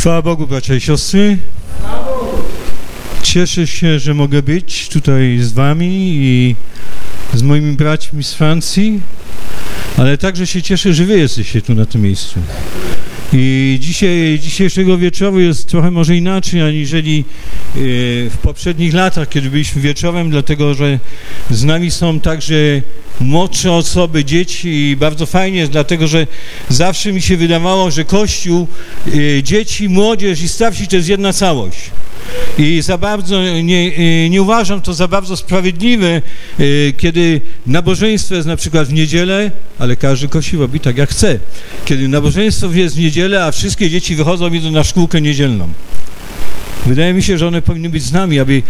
Chwała Bogu, bracia i siostry. Cieszę się, że mogę być tutaj z wami i z moimi braćmi z Francji, ale także się cieszę, że wy jesteście tu na tym miejscu. I dzisiaj, dzisiejszego wieczoru jest trochę może inaczej, aniżeli e, w poprzednich latach, kiedy byliśmy wieczorem, dlatego że z nami są także młodsze osoby, dzieci i bardzo fajnie jest, dlatego że zawsze mi się wydawało, że Kościół, e, dzieci, młodzież i starsi to jest jedna całość. I za bardzo nie, e, nie uważam to za bardzo sprawiedliwe, kiedy nabożeństwo jest na przykład w niedzielę, ale każdy kościół robi tak jak chce. Kiedy nabożeństwo jest w niedzielę, a wszystkie dzieci wychodzą idą na szkółkę niedzielną. Wydaje mi się, że one powinny być z nami, aby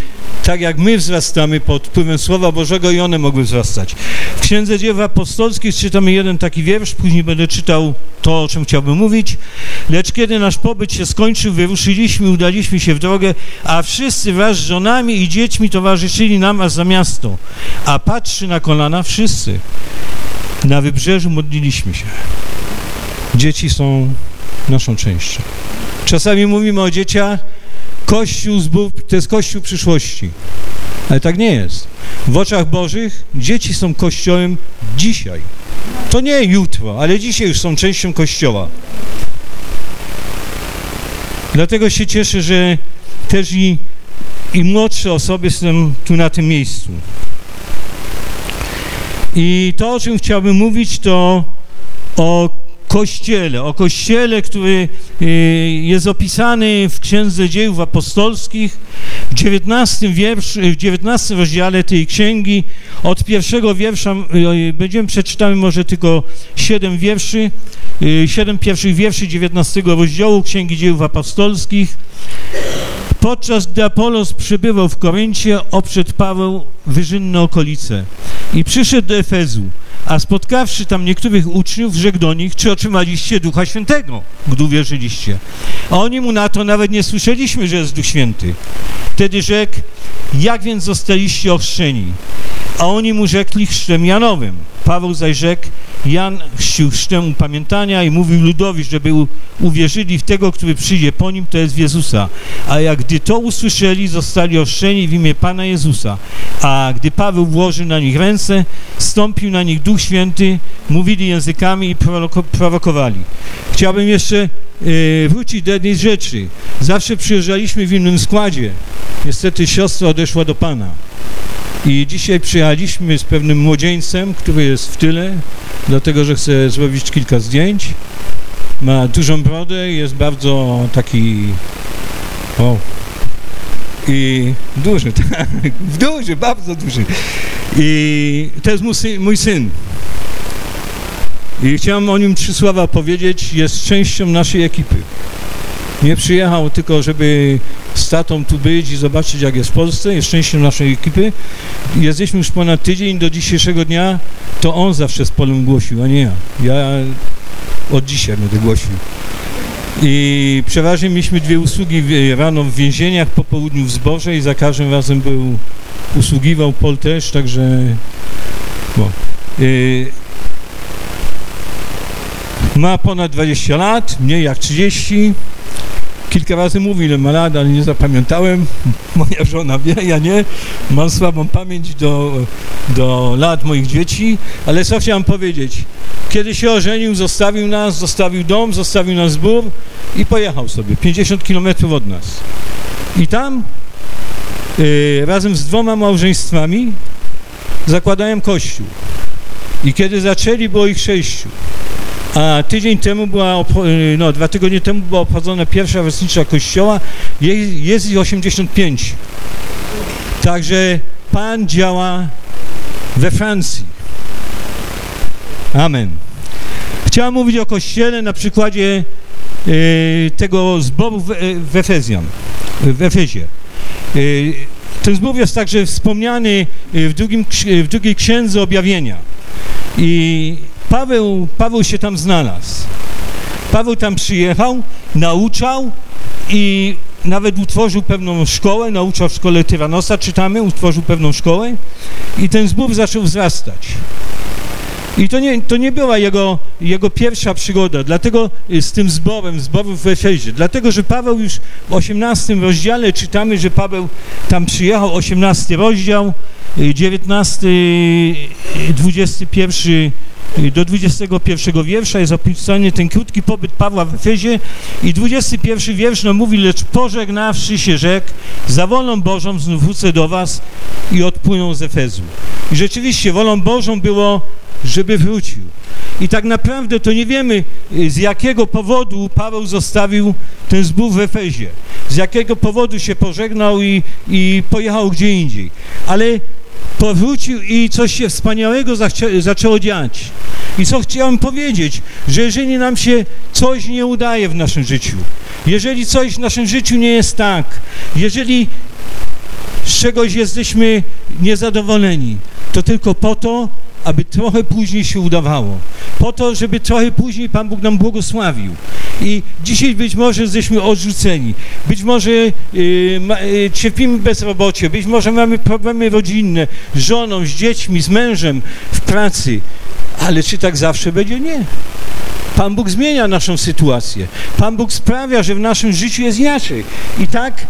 tak jak my wzrastamy pod wpływem Słowa Bożego i one mogły wzrastać. W Księdze Dzieł Apostolskich czytamy jeden taki wiersz, później będę czytał to, o czym chciałbym mówić. Lecz kiedy nasz pobyt się skończył, wyruszyliśmy, udaliśmy się w drogę, a wszyscy wraz z żonami i dziećmi towarzyszyli nam aż za miasto. A patrzy na kolana wszyscy. Na wybrzeżu modliliśmy się. Dzieci są naszą częścią. Czasami mówimy o dzieciach, Kościół zbór, to jest Kościół przyszłości. Ale tak nie jest. W oczach Bożych dzieci są Kościołem dzisiaj. To nie jutro, ale dzisiaj już są częścią Kościoła. Dlatego się cieszę, że też i, i młodsze osoby są tu na tym miejscu. I to, o czym chciałbym mówić, to o Kościele, o Kościele, który y, jest opisany w Księdze Dziejów Apostolskich w 19, wiersz, w 19 rozdziale tej księgi. Od pierwszego wiersza y, będziemy przeczytamy może tylko siedem wierszy, y, siedem pierwszych wierszy 19 rozdziału Księgi Dziejów Apostolskich. Podczas gdy Apolos przybywał w Koryncie, oprzedł Paweł wyżynne okolice i przyszedł do Efezu, a spotkawszy tam niektórych uczniów, rzekł do nich, czy otrzymaliście Ducha Świętego, gdy uwierzyliście. A oni mu na to nawet nie słyszeliśmy, że jest Duch Święty. Wtedy rzekł, jak więc zostaliście ochrzczeni? A oni mu rzekli chrztem Janowym. Paweł zaś rzekł, Jan chrzcił chrztem upamiętania i mówił ludowi, żeby uwierzyli w tego, który przyjdzie po nim, to jest w Jezusa. A jak gdy to usłyszeli, zostali ochrzczeni w imię Pana Jezusa. A gdy Paweł włożył na nich ręce, stąpił na nich Duch Święty, mówili językami i prorokowali. Chciałbym jeszcze y, wrócić do jednej rzeczy. Zawsze przyjeżdżaliśmy w innym składzie. Niestety siostra odeszła do Pana. I dzisiaj przyjechaliśmy z pewnym młodzieńcem, który jest w tyle, dlatego że chce zrobić kilka zdjęć. Ma dużą brodę, jest bardzo taki... O, i duży, tak, duży, bardzo duży. I to jest mój syn. I chciałem o nim trzy słowa powiedzieć. Jest częścią naszej ekipy. Nie przyjechał tylko, żeby z tatą tu być i zobaczyć, jak jest w Polsce. Jest częścią naszej ekipy. Jesteśmy już ponad tydzień do dzisiejszego dnia. To on zawsze z polem głosił, a nie ja. Ja od dzisiaj będę głosił. I przeważnie mieliśmy dwie usługi rano w więzieniach, po południu w zborze i za każdym razem był, usługiwał Pol też, także bo, yy, ma ponad 20 lat, mniej jak 30. Kilka razy mówi, ile ma lat, ale nie zapamiętałem. Moja żona wie, ja nie. Mam słabą pamięć do, do lat moich dzieci, ale co chciałem powiedzieć? Kiedy się ożenił, zostawił nas, zostawił dom, zostawił nas zbór i pojechał sobie 50 kilometrów od nas. I tam y, razem z dwoma małżeństwami zakładają kościół. I kiedy zaczęli, było ich sześciu. A tydzień temu była, y, no dwa tygodnie temu była obchodzona pierwsza rocznica kościoła, jest ich 85. Także Pan działa we Francji. Amen. Chciałem mówić o Kościele na przykładzie y, tego zboru w, w Efezjan, w Efezie. Y, ten zbór jest także wspomniany w, drugim, w drugiej księdze objawienia. I Paweł, Paweł się tam znalazł. Paweł tam przyjechał, nauczał i nawet utworzył pewną szkołę, nauczał w szkole Tyranosa, czytamy, utworzył pewną szkołę i ten zbór zaczął wzrastać. I to nie, to nie była jego, jego pierwsza przygoda, dlatego y, z tym zborem, zborem w Efezie, dlatego, że Paweł już w 18 rozdziale czytamy, że Paweł tam przyjechał, 18 rozdział, 19, 21 do 21 wiersza jest opisany ten krótki pobyt Pawła w Efezie. I 21 wiersz no, mówi, lecz pożegnawszy się rzekł, za wolą Bożą znów wrócę do was i odpłynął z Efezu. I rzeczywiście wolą Bożą było, żeby wrócił. I tak naprawdę to nie wiemy, z jakiego powodu Paweł zostawił ten zbór w Efezie, z jakiego powodu się pożegnał i, i pojechał gdzie indziej. Ale powrócił i coś się wspaniałego zaczęło dziać. I co chciałem powiedzieć, że jeżeli nam się coś nie udaje w naszym życiu, jeżeli coś w naszym życiu nie jest tak, jeżeli z czegoś jesteśmy niezadowoleni, to tylko po to, aby trochę później się udawało. Po to, żeby trochę później Pan Bóg nam błogosławił. I dzisiaj być może jesteśmy odrzuceni, być może yy, yy, cierpimy bezrobocie, być może mamy problemy rodzinne z żoną, z dziećmi, z mężem, w pracy. Ale czy tak zawsze będzie? Nie. Pan Bóg zmienia naszą sytuację. Pan Bóg sprawia, że w naszym życiu jest inaczej. I tak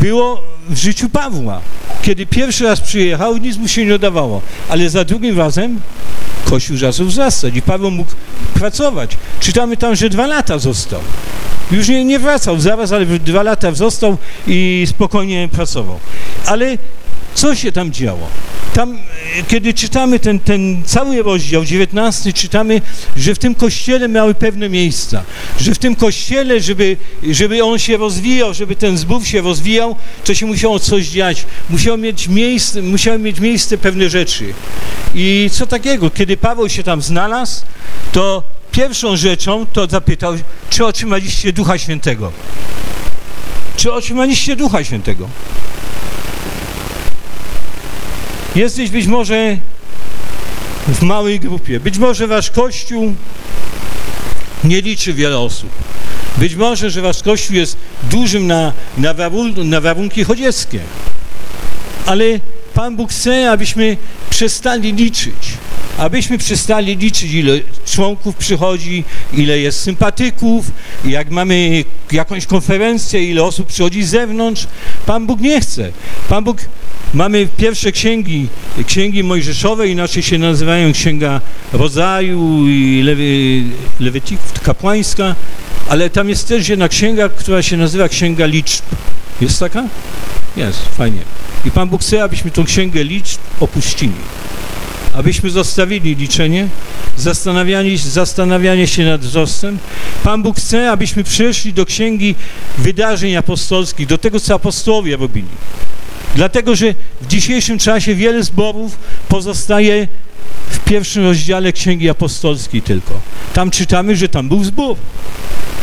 było w życiu Pawła. Kiedy pierwszy raz przyjechał, nic mu się nie udawało, ale za drugim razem Kościół zaczął wzrastać i Paweł mógł pracować. Czytamy tam, że dwa lata został. Już nie, nie wracał zaraz, ale dwa lata został i spokojnie pracował. Ale co się tam działo? Tam, e, kiedy czytamy ten, ten cały rozdział 19, czytamy, że w tym kościele miały pewne miejsca, że w tym kościele, żeby, żeby on się rozwijał, żeby ten zbór się rozwijał, to się musiało coś dziać, musiało mieć miejsce, musiały mieć miejsce pewne rzeczy. I co takiego, kiedy Paweł się tam znalazł, to pierwszą rzeczą to zapytał, czy otrzymaliście Ducha Świętego? Czy otrzymaliście Ducha Świętego? Jesteś być może w małej grupie. Być może wasz kościół nie liczy wiele osób. Być może, że wasz kościół jest dużym na, na, warun na warunki chodzieckie. Ale Pan Bóg chce, abyśmy przestali liczyć. Abyśmy przestali liczyć, ile członków przychodzi, ile jest sympatyków, jak mamy jakąś konferencję, ile osób przychodzi z zewnątrz. Pan Bóg nie chce. Pan Bóg Mamy pierwsze księgi, księgi mojżeszowe, inaczej się nazywają Księga Rodzaju i Lewy, Lewetików, kapłańska, ale tam jest też jedna księga, która się nazywa Księga Liczb. Jest taka? Jest, fajnie. I Pan Bóg chce, abyśmy tą Księgę Liczb opuścili. Abyśmy zostawili liczenie, zastanawianie, zastanawianie się nad wzrostem. Pan Bóg chce, abyśmy przeszli do Księgi Wydarzeń Apostolskich, do tego, co apostołowie robili. Dlatego, że w dzisiejszym czasie wiele zborów pozostaje w pierwszym rozdziale Księgi Apostolskiej tylko. Tam czytamy, że tam był zbór.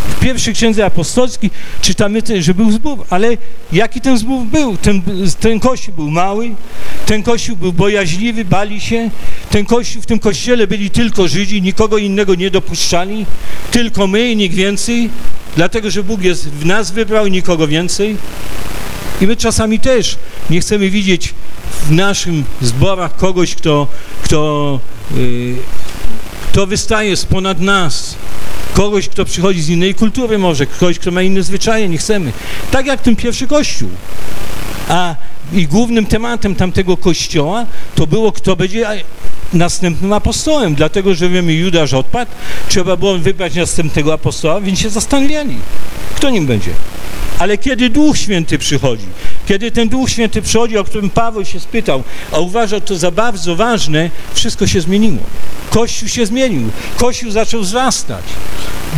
W pierwszej Księdze Apostolskiej czytamy, że był zbór, ale jaki ten zbór był? Ten, ten kościół był mały, ten kościół był bojaźliwy, bali się, ten kościół, w tym kościele byli tylko Żydzi, nikogo innego nie dopuszczali, tylko my i nikt więcej, dlatego, że Bóg jest w nas wybrał i nikogo więcej. I my czasami też nie chcemy widzieć w naszym zborach kogoś, kto, kto, yy, kto wystaje z ponad nas, kogoś, kto przychodzi z innej kultury może, kogoś, kto ma inne zwyczaje, nie chcemy. Tak jak ten pierwszy kościół. A i głównym tematem tamtego kościoła to było, kto będzie następnym apostołem, dlatego, że wiemy, Judasz odpadł, trzeba było wybrać następnego apostoła, więc się zastanawiali, kto nim będzie. Ale kiedy Duch Święty przychodzi, kiedy ten Duch Święty przychodzi, o którym Paweł się spytał, a uważał to za bardzo ważne, wszystko się zmieniło. Kościół się zmienił, Kościół zaczął wzrastać.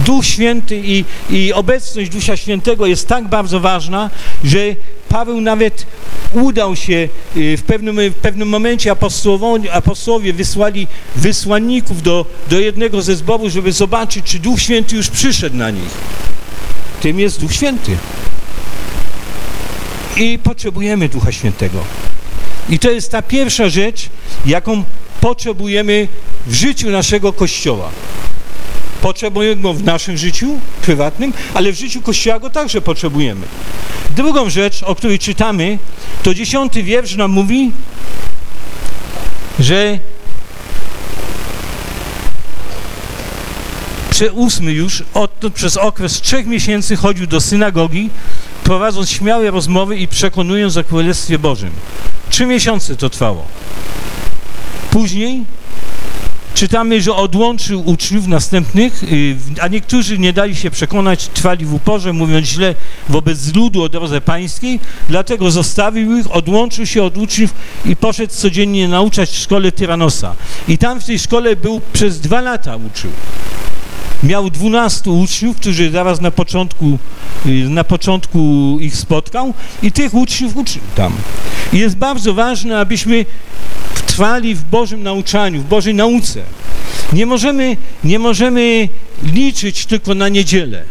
Duch Święty i, i obecność Ducha Świętego jest tak bardzo ważna, że Paweł nawet udał się y, w pewnym, w pewnym momencie apostołowie wysłali wysłanników do, do jednego ze zborów, żeby zobaczyć, czy Duch Święty już przyszedł na nich. Tym jest Duch Święty. I potrzebujemy Ducha Świętego. I to jest ta pierwsza rzecz, jaką potrzebujemy w życiu naszego Kościoła. Potrzebujemy go w naszym życiu prywatnym, ale w życiu Kościoła go także potrzebujemy. Drugą rzecz, o której czytamy, to dziesiąty wiersz nam mówi, że ósmy już, odtąd przez okres trzech miesięcy chodził do synagogi, prowadząc śmiałe rozmowy i przekonując o Królestwie Bożym. Trzy miesiące to trwało. Później czytamy, że odłączył uczniów następnych, y, a niektórzy nie dali się przekonać, trwali w uporze, mówiąc źle wobec ludu o drodze pańskiej, dlatego zostawił ich, odłączył się od uczniów i poszedł codziennie nauczać w szkole Tyranosa. I tam w tej szkole był przez dwa lata uczył miał 12 uczniów, którzy zaraz na początku, y, na początku ich spotkał i tych uczniów uczył tam. I jest bardzo ważne, abyśmy trwali w Bożym nauczaniu, w Bożej nauce. Nie możemy, nie możemy liczyć tylko na niedzielę.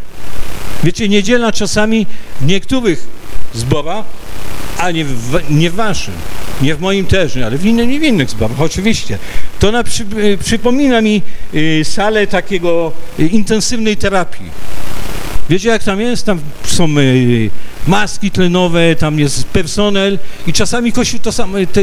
Wiecie, niedziela czasami w niektórych zborach, a nie w, nie w waszym, nie w moim też, ale w innych, nie w innych zborach, oczywiście. To na, przy, y, przypomina mi y, salę takiego y, intensywnej terapii. Wiecie jak tam jest? Tam są y, maski tlenowe, tam jest personel i czasami Kościół to samo, te,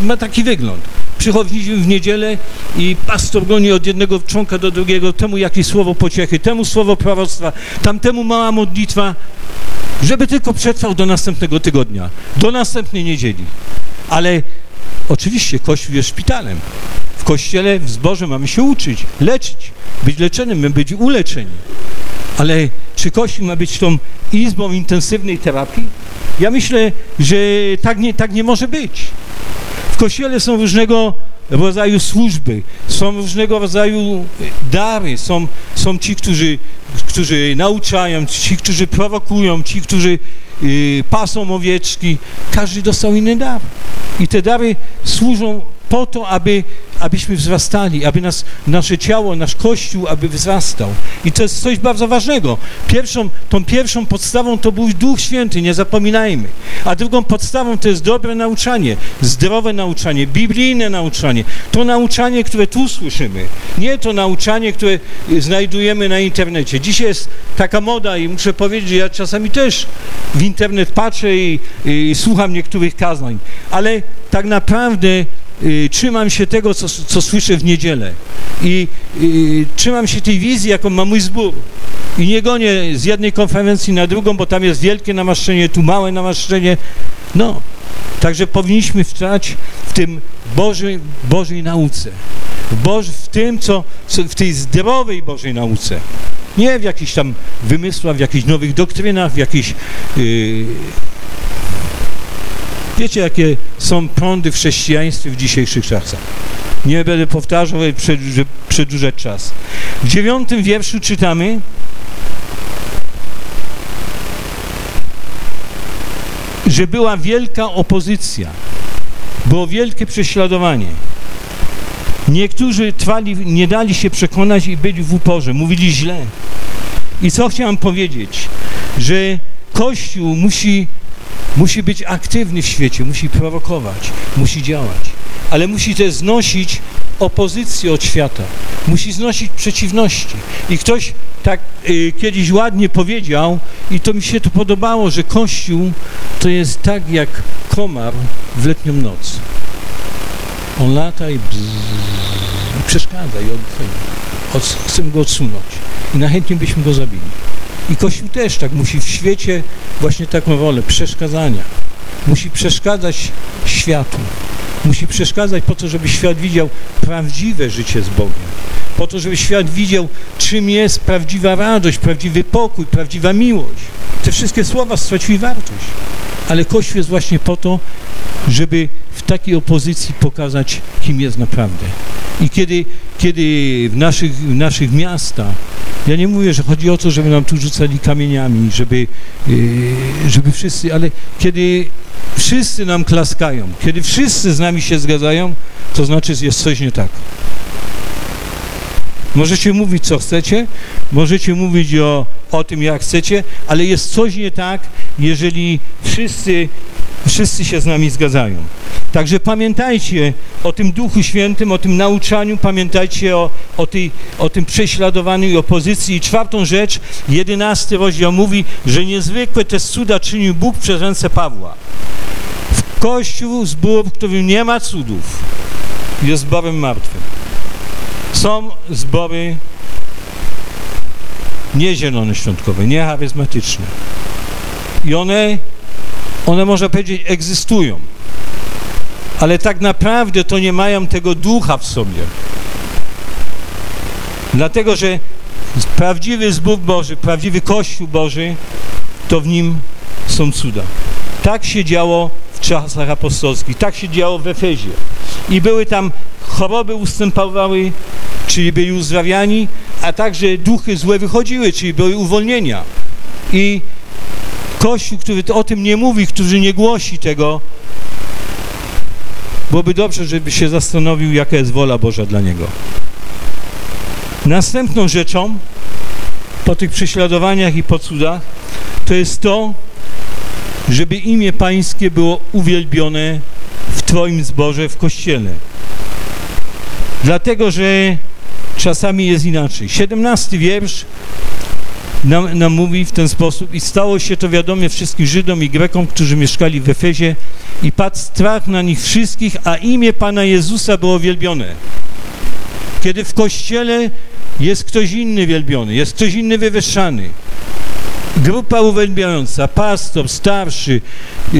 ma taki wygląd. Przychodzimy w niedzielę i pastor goni od jednego członka do drugiego, temu jakieś słowo pociechy, temu słowo proroctwa, tamtemu mała modlitwa, żeby tylko przetrwał do następnego tygodnia, do następnej niedzieli. Ale oczywiście Kościół jest szpitalem. W Kościele, w zborze mamy się uczyć, leczyć, być leczonym, my być uleczeni. Ale czy Kościół ma być tą izbą intensywnej terapii? Ja myślę, że tak nie, tak nie może być. W Kościele są różnego rodzaju służby, są różnego rodzaju dary, są, są ci, którzy, którzy nauczają, ci, którzy prowokują, ci, którzy y, pasą owieczki. Każdy dostał inny dar. I te dary służą po to, aby, abyśmy wzrastali, aby nas, nasze ciało, nasz Kościół, aby wzrastał. I to jest coś bardzo ważnego. Pierwszą, tą pierwszą podstawą to był Duch Święty, nie zapominajmy. A drugą podstawą to jest dobre nauczanie, zdrowe nauczanie, biblijne nauczanie. To nauczanie, które tu słyszymy. Nie to nauczanie, które znajdujemy na internecie. Dzisiaj jest taka moda i muszę powiedzieć, że ja czasami też w internet patrzę i, i słucham niektórych kazań, ale tak naprawdę y, trzymam się tego, co, co słyszę w niedzielę i y, trzymam się tej wizji, jaką ma mój zbór i nie gonię z jednej konferencji na drugą, bo tam jest wielkie namaszczenie, tu małe namaszczenie. No, także powinniśmy wtrać w tym Bożej, Bożej nauce, w, Boż, w tym, co, co, w tej zdrowej Bożej nauce. Nie w jakichś tam wymysłach, w jakichś nowych doktrynach, w jakichś yy, Wiecie, jakie są prądy w chrześcijaństwie w dzisiejszych czasach. Nie będę powtarzał, ale przedłużać czas. W dziewiątym wierszu czytamy że była wielka opozycja, było wielkie prześladowanie. Niektórzy trwali, nie dali się przekonać i byli w uporze, mówili źle. I co chciałem powiedzieć? Że Kościół musi Musi być aktywny w świecie, musi prowokować, musi działać, ale musi też znosić opozycję od świata, musi znosić przeciwności. I ktoś tak y, kiedyś ładnie powiedział, i to mi się to podobało, że Kościół to jest tak jak komar w letnią noc. On lata i, i przeszkadza i od, chcemy go odsunąć. I najchętniej byśmy go zabili. I Kościół też tak musi w świecie właśnie taką rolę przeszkadzania. Musi przeszkadzać światu. Musi przeszkadzać po to, żeby świat widział prawdziwe życie z Bogiem. Po to, żeby świat widział, czym jest prawdziwa radość, prawdziwy pokój, prawdziwa miłość. Te wszystkie słowa straciły wartość. Ale Kościół jest właśnie po to, żeby w takiej opozycji pokazać, kim jest naprawdę. I kiedy, kiedy w, naszych, w naszych miastach, ja nie mówię, że chodzi o to, żeby nam tu rzucali kamieniami, żeby, yy, żeby wszyscy, ale kiedy wszyscy nam klaskają, kiedy wszyscy z nami się zgadzają, to znaczy, jest coś nie tak. Możecie mówić, co chcecie, możecie mówić o, o tym, jak chcecie, ale jest coś nie tak, jeżeli wszyscy, wszyscy się z nami zgadzają. Także pamiętajcie o tym Duchu Świętym, o tym nauczaniu, pamiętajcie o, o, tej, o tym prześladowaniu i opozycji. I czwartą rzecz, jedenasty rozdział mówi, że niezwykłe te cuda czynił Bóg przez ręce Pawła. W Kościół zbór, w którym nie ma cudów, jest zborem martwym. Są zbory nie zielone świątkowe, nie charyzmatyczne. I one, one można powiedzieć, egzystują. Ale tak naprawdę to nie mają tego ducha w sobie. Dlatego, że prawdziwy zbór Boży, prawdziwy Kościół Boży, to w nim są cuda. Tak się działo w czasach apostolskich, tak się działo w Efezie. I były tam choroby ustępowały, czyli byli uzdrawiani, a także duchy złe wychodziły, czyli były uwolnienia. I Kościół, który o tym nie mówi, który nie głosi tego, byłoby dobrze, żeby się zastanowił, jaka jest wola Boża dla niego. Następną rzeczą po tych prześladowaniach i po cudach to jest to, żeby imię Pańskie było uwielbione w Twoim zborze, w Kościele. Dlatego, że czasami jest inaczej. 17 wiersz nam, nam, mówi w ten sposób i stało się to wiadome wszystkim Żydom i Grekom, którzy mieszkali w Efezie i padł strach na nich wszystkich, a imię Pana Jezusa było wielbione. Kiedy w Kościele jest ktoś inny wielbiony, jest ktoś inny wywyższany, grupa uwielbiająca, pastor, starszy,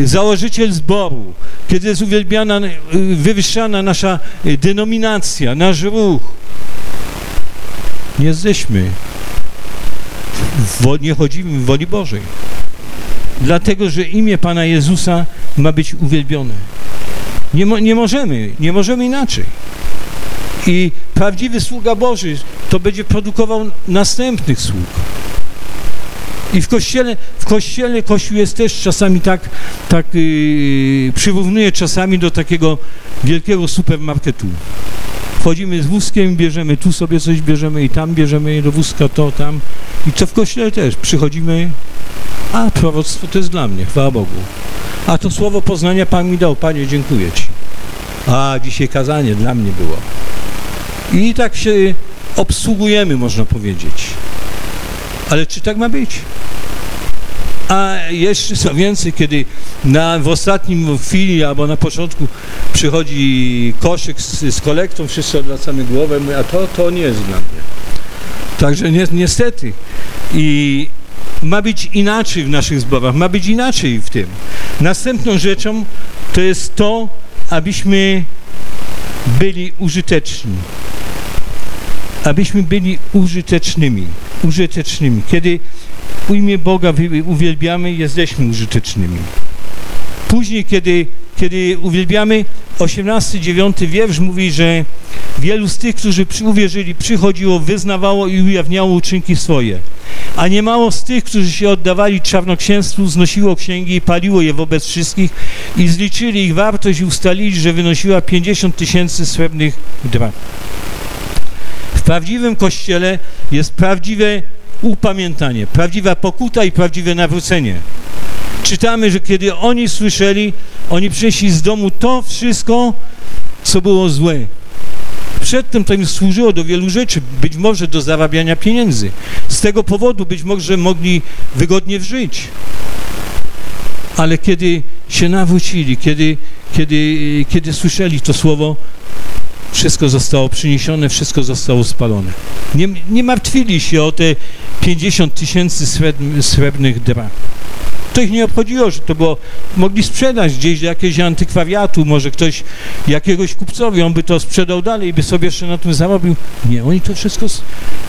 założyciel zboru, kiedy jest uwielbiana, wywyższana nasza denominacja, nasz ruch, nie jesteśmy, nie chodzimy w woli Bożej. Dlatego, że imię Pana Jezusa ma być uwielbione. Nie, mo, nie możemy, nie możemy inaczej. I prawdziwy sługa Boży to będzie produkował następnych sług. I w kościele, w kościele Kościół jest też czasami tak, tak yy, przyrównuje czasami do takiego wielkiego supermarketu. Wchodzimy z wózkiem, bierzemy tu sobie coś, bierzemy i tam bierzemy do wózka to, tam. I co w kościele też. Przychodzimy, a proroctwo to jest dla mnie, chwała Bogu. A to słowo poznania Pan mi dał, Panie, dziękuję Ci. A dzisiaj kazanie dla mnie było. I tak się obsługujemy, można powiedzieć. Ale czy tak ma być? A jeszcze co więcej, kiedy na, w ostatnim chwili albo na początku przychodzi koszyk z, z kolektą, wszyscy odwracamy głowę, a to, to nie jest dla mnie. Także ni niestety. I ma być inaczej w naszych zborach, ma być inaczej w tym. Następną rzeczą to jest to, abyśmy byli użyteczni. Abyśmy byli użytecznymi. Użytecznymi. Kiedy imię Boga uwielbiamy, jesteśmy użytecznymi. Później, kiedy, kiedy uwielbiamy, 18, 9 wiersz mówi, że wielu z tych, którzy uwierzyli, przychodziło, wyznawało i ujawniało uczynki swoje. A niemało z tych, którzy się oddawali czarnoksięstwu, znosiło księgi i paliło je wobec wszystkich i zliczyli ich wartość i ustalili, że wynosiła 50 tysięcy srebrnych drach. Prawdziwym Kościele jest prawdziwe upamiętanie, prawdziwa pokuta i prawdziwe nawrócenie. Czytamy, że kiedy oni słyszeli, oni przynieśli z domu to wszystko, co było złe. Przedtem to im służyło do wielu rzeczy, być może do zarabiania pieniędzy. Z tego powodu być może mogli wygodnie żyć. Ale kiedy się nawrócili, kiedy, kiedy, kiedy słyszeli to słowo, wszystko zostało przyniesione, wszystko zostało spalone. Nie, nie martwili się o te 50 tysięcy srebrnych drach. To ich nie obchodziło, że to było, mogli sprzedać gdzieś do jakiegoś antykwariatu, może ktoś jakiegoś kupcowi, on by to sprzedał dalej by sobie jeszcze na tym zarobił. Nie, oni to wszystko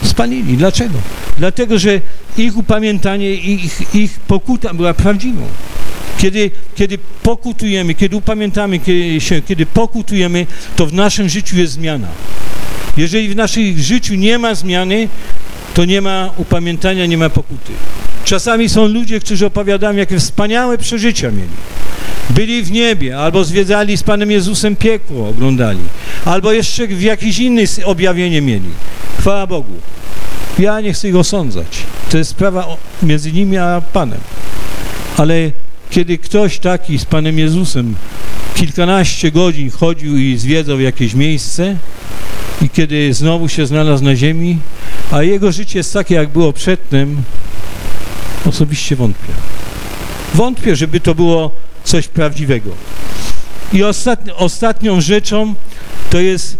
spalili. Dlaczego? Dlatego, że ich upamiętanie, ich, ich pokuta była prawdziwą. Kiedy, kiedy pokutujemy, kiedy upamiętamy się, kiedy pokutujemy, to w naszym życiu jest zmiana. Jeżeli w naszym życiu nie ma zmiany, to nie ma upamiętania, nie ma pokuty. Czasami są ludzie, którzy opowiadają, jakie wspaniałe przeżycia mieli. Byli w niebie, albo zwiedzali z Panem Jezusem piekło, oglądali, albo jeszcze w jakieś inne objawienie mieli. Chwała Bogu. Ja nie chcę ich osądzać. To jest sprawa między nimi a Panem. Ale kiedy ktoś taki z Panem Jezusem kilkanaście godzin chodził i zwiedzał jakieś miejsce i kiedy znowu się znalazł na ziemi, a jego życie jest takie, jak było przedtem, osobiście wątpię. Wątpię, żeby to było coś prawdziwego. I ostatni, ostatnią rzeczą to jest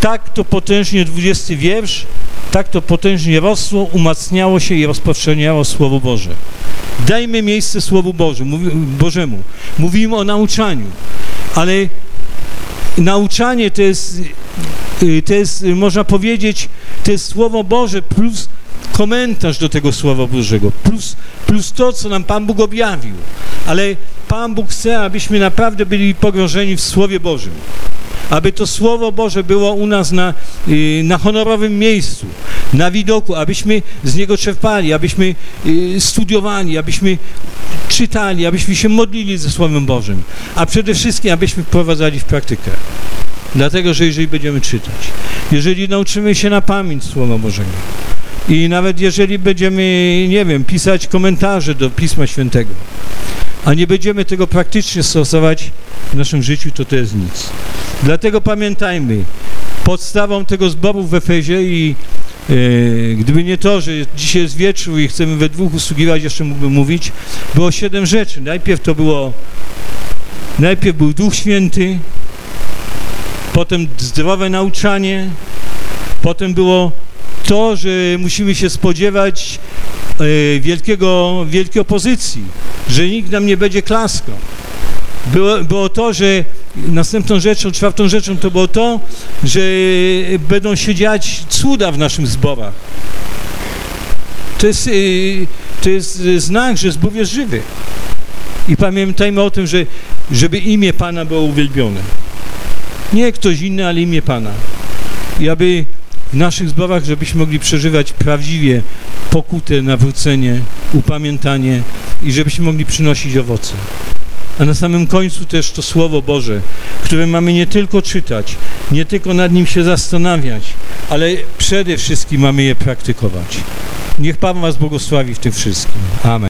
tak to potężnie 20 wiersz, tak to potężnie rosło, umacniało się i rozpowszechniało Słowo Boże. Dajmy miejsce Słowu mówi, Bożemu. Mówimy o nauczaniu, ale nauczanie to jest, y, to jest, można powiedzieć, to jest Słowo Boże plus komentarz do tego Słowa Bożego, plus, plus to, co nam Pan Bóg objawił. Ale Pan Bóg chce, abyśmy naprawdę byli pogrążeni w Słowie Bożym aby to Słowo Boże było u nas na, y, na honorowym miejscu, na widoku, abyśmy z niego czerpali, abyśmy y, studiowali, abyśmy czytali, abyśmy się modlili ze Słowem Bożym, a przede wszystkim, abyśmy wprowadzali w praktykę. Dlatego, że jeżeli będziemy czytać, jeżeli nauczymy się na pamięć Słowa Bożego i nawet jeżeli będziemy, nie wiem, pisać komentarze do Pisma Świętego, a nie będziemy tego praktycznie stosować w naszym życiu, to to jest nic. Dlatego pamiętajmy, podstawą tego zboru w Efezie i e, gdyby nie to, że dzisiaj jest wieczór i chcemy we dwóch usługiwać, jeszcze mógłbym mówić, było siedem rzeczy. Najpierw to było, najpierw był Duch Święty, potem zdrowe nauczanie, potem było to, że musimy się spodziewać e, wielkiego, wielkiej opozycji, że nikt nam nie będzie klaskał. Było, było to, że następną rzeczą, czwartą rzeczą to było to, że będą się dziać cuda w naszych zborach. To jest, y, to jest znak, że zbór jest żywy. I pamiętajmy o tym, że żeby imię Pana było uwielbione. Nie ktoś inny, ale imię Pana. I aby w naszych zborach, żebyśmy mogli przeżywać prawdziwie pokutę, nawrócenie, upamiętanie i żebyśmy mogli przynosić owoce. A na samym końcu też to Słowo Boże, które mamy nie tylko czytać, nie tylko nad nim się zastanawiać, ale przede wszystkim mamy je praktykować. Niech Pan Was błogosławi w tym wszystkim. Amen.